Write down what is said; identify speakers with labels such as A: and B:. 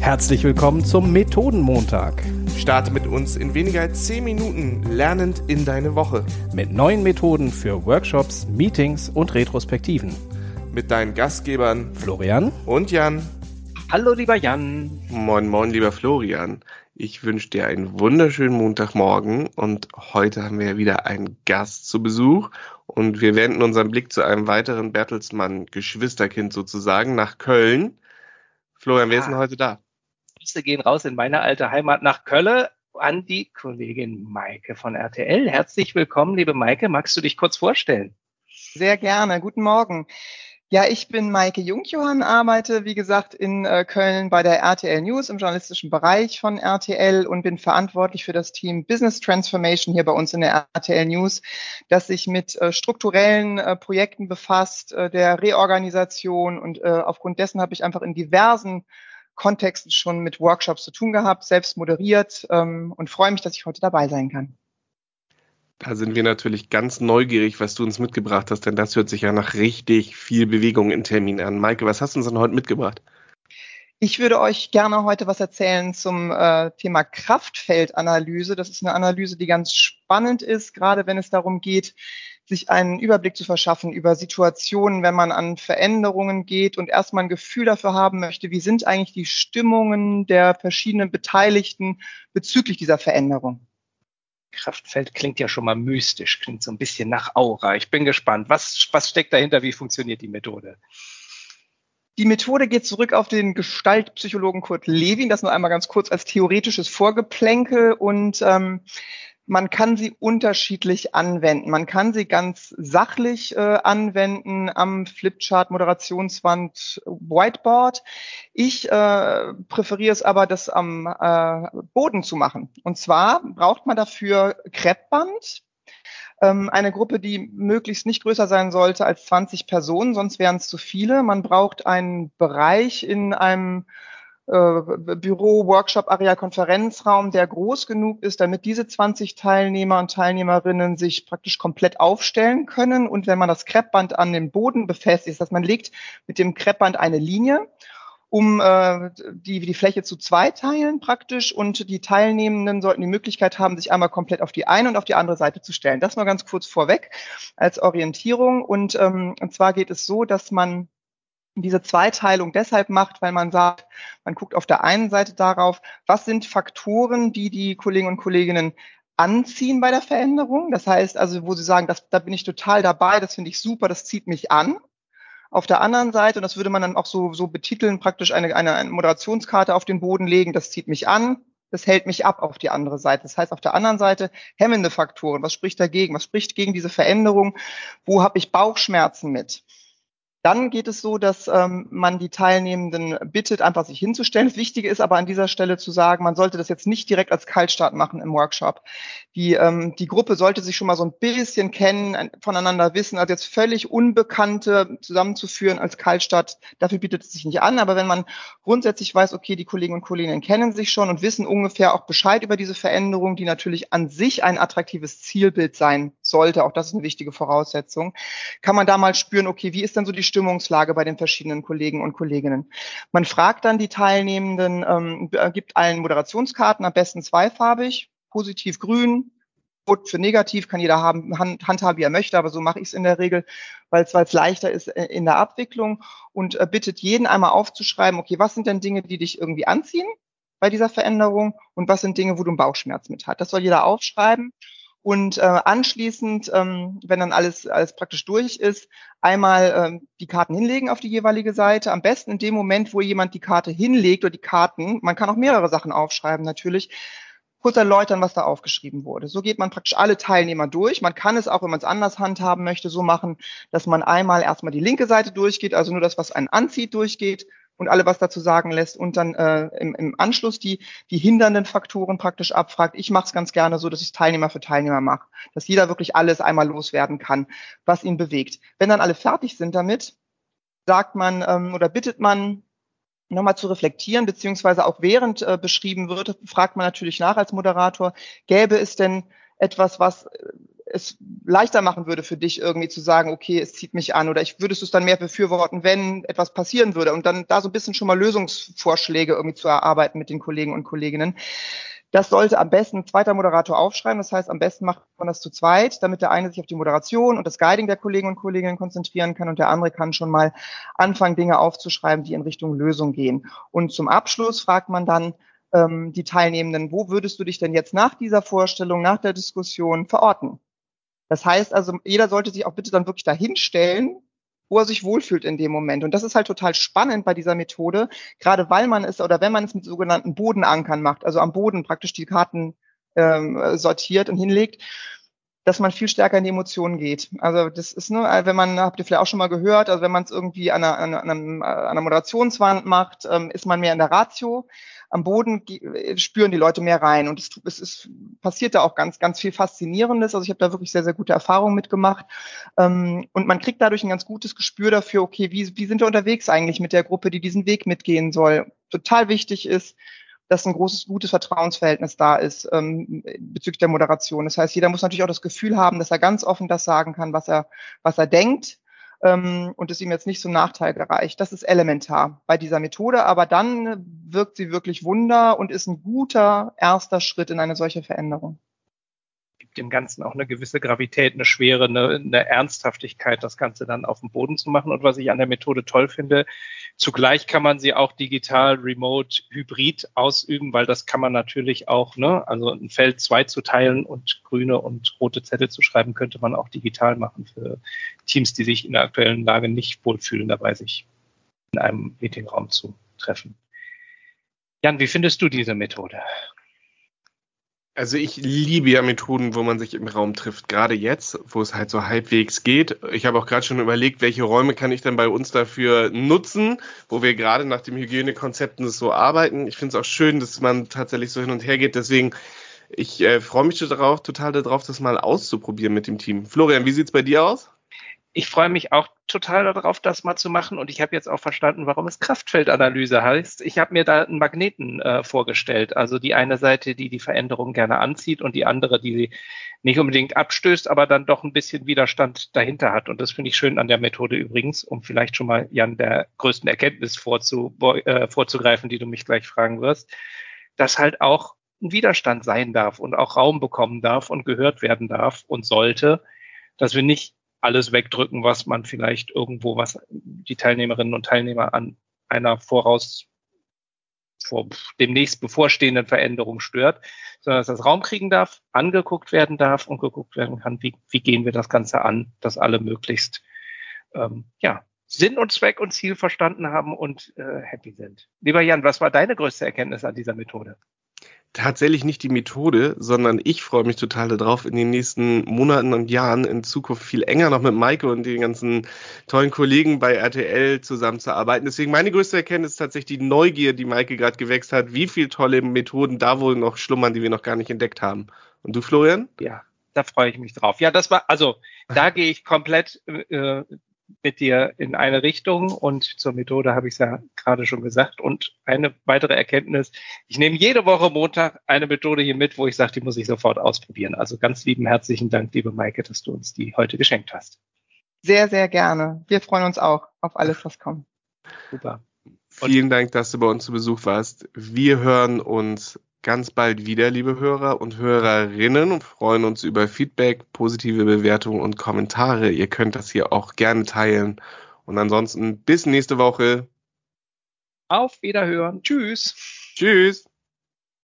A: Herzlich willkommen zum Methodenmontag.
B: Starte mit uns in weniger als 10 Minuten lernend in deine Woche.
A: Mit neuen Methoden für Workshops, Meetings und Retrospektiven.
B: Mit deinen Gastgebern
A: Florian
B: und Jan.
C: Hallo lieber Jan.
B: Moin, moin, lieber Florian. Ich wünsche dir einen wunderschönen Montagmorgen und heute haben wir wieder einen Gast zu Besuch und wir wenden unseren Blick zu einem weiteren Bertelsmann-Geschwisterkind sozusagen nach Köln. Florian, wer ist denn
C: Ah.
B: heute da?
C: Grüße gehen raus in meine alte Heimat nach Köln an die Kollegin Maike von RTL. Herzlich willkommen, liebe Maike. Magst du dich kurz vorstellen?
D: Sehr gerne. Guten Morgen. Ja, ich bin Maike Jungjohann, arbeite, wie gesagt, in äh, Köln bei der RTL News im journalistischen Bereich von RTL und bin verantwortlich für das Team Business Transformation hier bei uns in der RTL News, das sich mit äh, strukturellen äh, Projekten befasst, der Reorganisation und aufgrund dessen habe ich einfach in diversen Kontexten schon mit Workshops zu tun gehabt, selbst moderiert ähm, und freue mich, dass ich heute dabei sein kann.
B: Da sind wir natürlich ganz neugierig, was du uns mitgebracht hast, denn das hört sich ja nach richtig viel Bewegung in Termin an. Maike, was hast du uns denn heute mitgebracht?
D: Ich würde euch gerne heute was erzählen zum äh, Thema Kraftfeldanalyse. Das ist eine Analyse, die ganz spannend ist, gerade wenn es darum geht, sich einen Überblick zu verschaffen über Situationen, wenn man an Veränderungen geht und erstmal ein Gefühl dafür haben möchte, wie sind eigentlich die Stimmungen der verschiedenen Beteiligten bezüglich dieser Veränderung.
C: Kraftfeld klingt ja schon mal mystisch, klingt so ein bisschen nach Aura. Ich bin gespannt. Was, was steckt dahinter? Wie funktioniert die Methode?
D: Die Methode geht zurück auf den Gestaltpsychologen Kurt Lewin, das nur einmal ganz kurz als theoretisches Vorgeplänkel und ähm, man kann sie unterschiedlich anwenden. Man kann sie ganz sachlich äh, anwenden am Flipchart, Moderationswand, Whiteboard. Ich äh, präferiere es aber, das am äh, Boden zu machen. Und zwar braucht man dafür Kreppband, ähm, eine Gruppe, die möglichst nicht größer sein sollte als 20 Personen, sonst wären es zu viele. Man braucht einen Bereich in einem Büro, Workshop, Area, Konferenzraum, der groß genug ist, damit diese 20 Teilnehmer und Teilnehmerinnen sich praktisch komplett aufstellen können. Und wenn man das Kreppband an den Boden befestigt, dass man legt mit dem Kreppband eine Linie um äh, die, die Fläche zu zweiteilen praktisch und die Teilnehmenden sollten die Möglichkeit haben, sich einmal komplett auf die eine und auf die andere Seite zu stellen. Das mal ganz kurz vorweg als Orientierung. Und, ähm, und zwar geht es so, dass man diese Zweiteilung deshalb macht, weil man sagt, man guckt auf der einen Seite darauf, was sind Faktoren, die die Kollegen und Kolleginnen anziehen bei der Veränderung. Das heißt also, wo sie sagen, das, da bin ich total dabei, das finde ich super, das zieht mich an. Auf der anderen Seite, und das würde man dann auch so, so betiteln, praktisch eine, eine, eine Moderationskarte auf den Boden legen, das zieht mich an, das hält mich ab auf die andere Seite. Das heißt, auf der anderen Seite hemmende Faktoren. Was spricht dagegen? Was spricht gegen diese Veränderung? Wo habe ich Bauchschmerzen mit? Dann geht es so, dass ähm, man die Teilnehmenden bittet, einfach sich hinzustellen. Das Wichtige ist aber an dieser Stelle zu sagen, man sollte das jetzt nicht direkt als Kaltstart machen im Workshop. Die, ähm, die Gruppe sollte sich schon mal so ein bisschen kennen, voneinander wissen. Also jetzt völlig Unbekannte zusammenzuführen als Kaltstart, dafür bietet es sich nicht an. Aber wenn man grundsätzlich weiß, okay, die Kollegen und Kolleginnen kennen sich schon und wissen ungefähr auch Bescheid über diese Veränderung, die natürlich an sich ein attraktives Zielbild sein sollte, auch das ist eine wichtige Voraussetzung, kann man da mal spüren, okay, wie ist denn so die Stimmungslage bei den verschiedenen Kollegen und Kolleginnen. Man fragt dann die Teilnehmenden, ähm, gibt allen Moderationskarten, am besten zweifarbig, positiv grün, rot für negativ, kann jeder haben, hand, handhaben, wie er möchte, aber so mache ich es in der Regel, weil es leichter ist äh, in der Abwicklung und äh, bittet jeden einmal aufzuschreiben, okay, was sind denn Dinge, die dich irgendwie anziehen bei dieser Veränderung und was sind Dinge, wo du einen Bauchschmerz mit hast. Das soll jeder aufschreiben und äh, anschließend, ähm, wenn dann alles, alles praktisch durch ist, einmal ähm, die Karten hinlegen auf die jeweilige Seite. Am besten in dem Moment, wo jemand die Karte hinlegt oder die Karten, man kann auch mehrere Sachen aufschreiben natürlich, kurz erläutern, was da aufgeschrieben wurde. So geht man praktisch alle Teilnehmer durch. Man kann es auch, wenn man es anders handhaben möchte, so machen, dass man einmal erstmal die linke Seite durchgeht, also nur das, was einen anzieht, durchgeht und alle was dazu sagen lässt und dann äh, im, im Anschluss die, die hindernden Faktoren praktisch abfragt. Ich mache es ganz gerne so, dass ich Teilnehmer für Teilnehmer mache, dass jeder wirklich alles einmal loswerden kann, was ihn bewegt. Wenn dann alle fertig sind damit, sagt man ähm, oder bittet man nochmal zu reflektieren, beziehungsweise auch während äh, beschrieben wird, fragt man natürlich nach als Moderator, gäbe es denn etwas, was es leichter machen würde für dich irgendwie zu sagen, okay, es zieht mich an oder ich würdest es dann mehr befürworten, wenn etwas passieren würde und dann da so ein bisschen schon mal Lösungsvorschläge irgendwie zu erarbeiten mit den Kollegen und Kolleginnen. Das sollte am besten ein zweiter Moderator aufschreiben. Das heißt, am besten macht man das zu zweit, damit der eine sich auf die Moderation und das Guiding der Kollegen und Kolleginnen konzentrieren kann und der andere kann schon mal anfangen, Dinge aufzuschreiben, die in Richtung Lösung gehen. Und zum Abschluss fragt man dann, ähm, die Teilnehmenden, wo würdest du dich denn jetzt nach dieser Vorstellung, nach der Diskussion verorten? Das heißt also, jeder sollte sich auch bitte dann wirklich dahinstellen, wo er sich wohlfühlt in dem Moment. Und das ist halt total spannend bei dieser Methode, gerade weil man es oder wenn man es mit sogenannten Bodenankern macht, also am Boden praktisch die Karten ähm, sortiert und hinlegt, dass man viel stärker in die Emotionen geht. Also das ist nur, ne, wenn man, habt ihr vielleicht auch schon mal gehört, also wenn man es irgendwie an einer, an, einer, an einer Moderationswand macht, ähm, ist man mehr in der Ratio am Boden spüren die Leute mehr rein. Und es, es, es passiert da auch ganz, ganz viel Faszinierendes. Also ich habe da wirklich sehr, sehr gute Erfahrungen mitgemacht. Ähm, und man kriegt dadurch ein ganz gutes Gespür dafür, okay, wie, wie sind wir unterwegs eigentlich mit der Gruppe, die diesen Weg mitgehen soll. Total wichtig ist, dass ein großes, gutes Vertrauensverhältnis da ist ähm, bezüglich der Moderation. Das heißt, jeder muss natürlich auch das Gefühl haben, dass er ganz offen das sagen kann, was er, was er denkt ähm, und es ihm jetzt nicht zum Nachteil gereicht. Das ist elementar bei dieser Methode, aber dann wirkt sie wirklich Wunder und ist ein guter erster Schritt in eine solche Veränderung
C: dem Ganzen auch eine gewisse Gravität, eine Schwere, eine, eine Ernsthaftigkeit, das Ganze dann auf dem Boden zu machen. Und was ich an der Methode toll finde, zugleich kann man sie auch digital, remote, hybrid ausüben, weil das kann man natürlich auch, ne, also ein Feld zwei zu teilen und grüne und rote Zettel zu schreiben, könnte man auch digital machen für Teams, die sich in der aktuellen Lage nicht wohlfühlen, dabei sich in einem Meetingraum zu treffen. Jan, wie findest du diese Methode?
B: Also ich liebe ja Methoden, wo man sich im Raum trifft, gerade jetzt, wo es halt so halbwegs geht. Ich habe auch gerade schon überlegt, welche Räume kann ich denn bei uns dafür nutzen, wo wir gerade nach dem Hygienekonzepten so arbeiten. Ich finde es auch schön, dass man tatsächlich so hin und her geht. Deswegen, ich äh, freue mich darauf, total darauf, das mal auszuprobieren mit dem Team. Florian, wie sieht's bei dir aus?
C: Ich freue mich auch total darauf, das mal zu machen. Und ich habe jetzt auch verstanden, warum es Kraftfeldanalyse heißt. Ich habe mir da einen Magneten äh, vorgestellt. Also die eine Seite, die die Veränderung gerne anzieht und die andere, die sie nicht unbedingt abstößt, aber dann doch ein bisschen Widerstand dahinter hat. Und das finde ich schön an der Methode übrigens, um vielleicht schon mal, Jan, der größten Erkenntnis vorzu, äh, vorzugreifen, die du mich gleich fragen wirst, dass halt auch ein Widerstand sein darf und auch Raum bekommen darf und gehört werden darf und sollte, dass wir nicht alles wegdrücken, was man vielleicht irgendwo, was die Teilnehmerinnen und Teilnehmer an einer voraus vor demnächst bevorstehenden Veränderung stört, sondern dass das Raum kriegen darf, angeguckt werden darf und geguckt werden kann, wie, wie gehen wir das Ganze an, dass alle möglichst ähm, ja, Sinn und Zweck und Ziel verstanden haben und äh, happy sind. Lieber Jan, was war deine größte Erkenntnis an dieser Methode?
B: Tatsächlich nicht die Methode, sondern ich freue mich total darauf, in den nächsten Monaten und Jahren in Zukunft viel enger noch mit Maike und den ganzen tollen Kollegen bei RTL zusammenzuarbeiten. Deswegen meine größte Erkenntnis ist tatsächlich die Neugier, die Maike gerade gewächst hat, wie viele tolle Methoden da wohl noch schlummern, die wir noch gar nicht entdeckt haben. Und du, Florian?
C: Ja, da freue ich mich drauf. Ja, das war, also da gehe ich komplett äh, mit dir in eine Richtung und zur Methode habe ich es ja gerade schon gesagt. Und eine weitere Erkenntnis, ich nehme jede Woche Montag eine Methode hier mit, wo ich sage, die muss ich sofort ausprobieren. Also ganz lieben herzlichen Dank, liebe Maike, dass du uns die heute geschenkt hast.
D: Sehr, sehr gerne. Wir freuen uns auch auf alles, was kommt.
B: Super. Und Vielen Dank, dass du bei uns zu Besuch warst. Wir hören uns ganz bald wieder, liebe Hörer und Hörerinnen, und freuen uns über Feedback, positive Bewertungen und Kommentare. Ihr könnt das hier auch gerne teilen. Und ansonsten bis nächste Woche.
C: Auf Wiederhören. Tschüss.
B: Tschüss.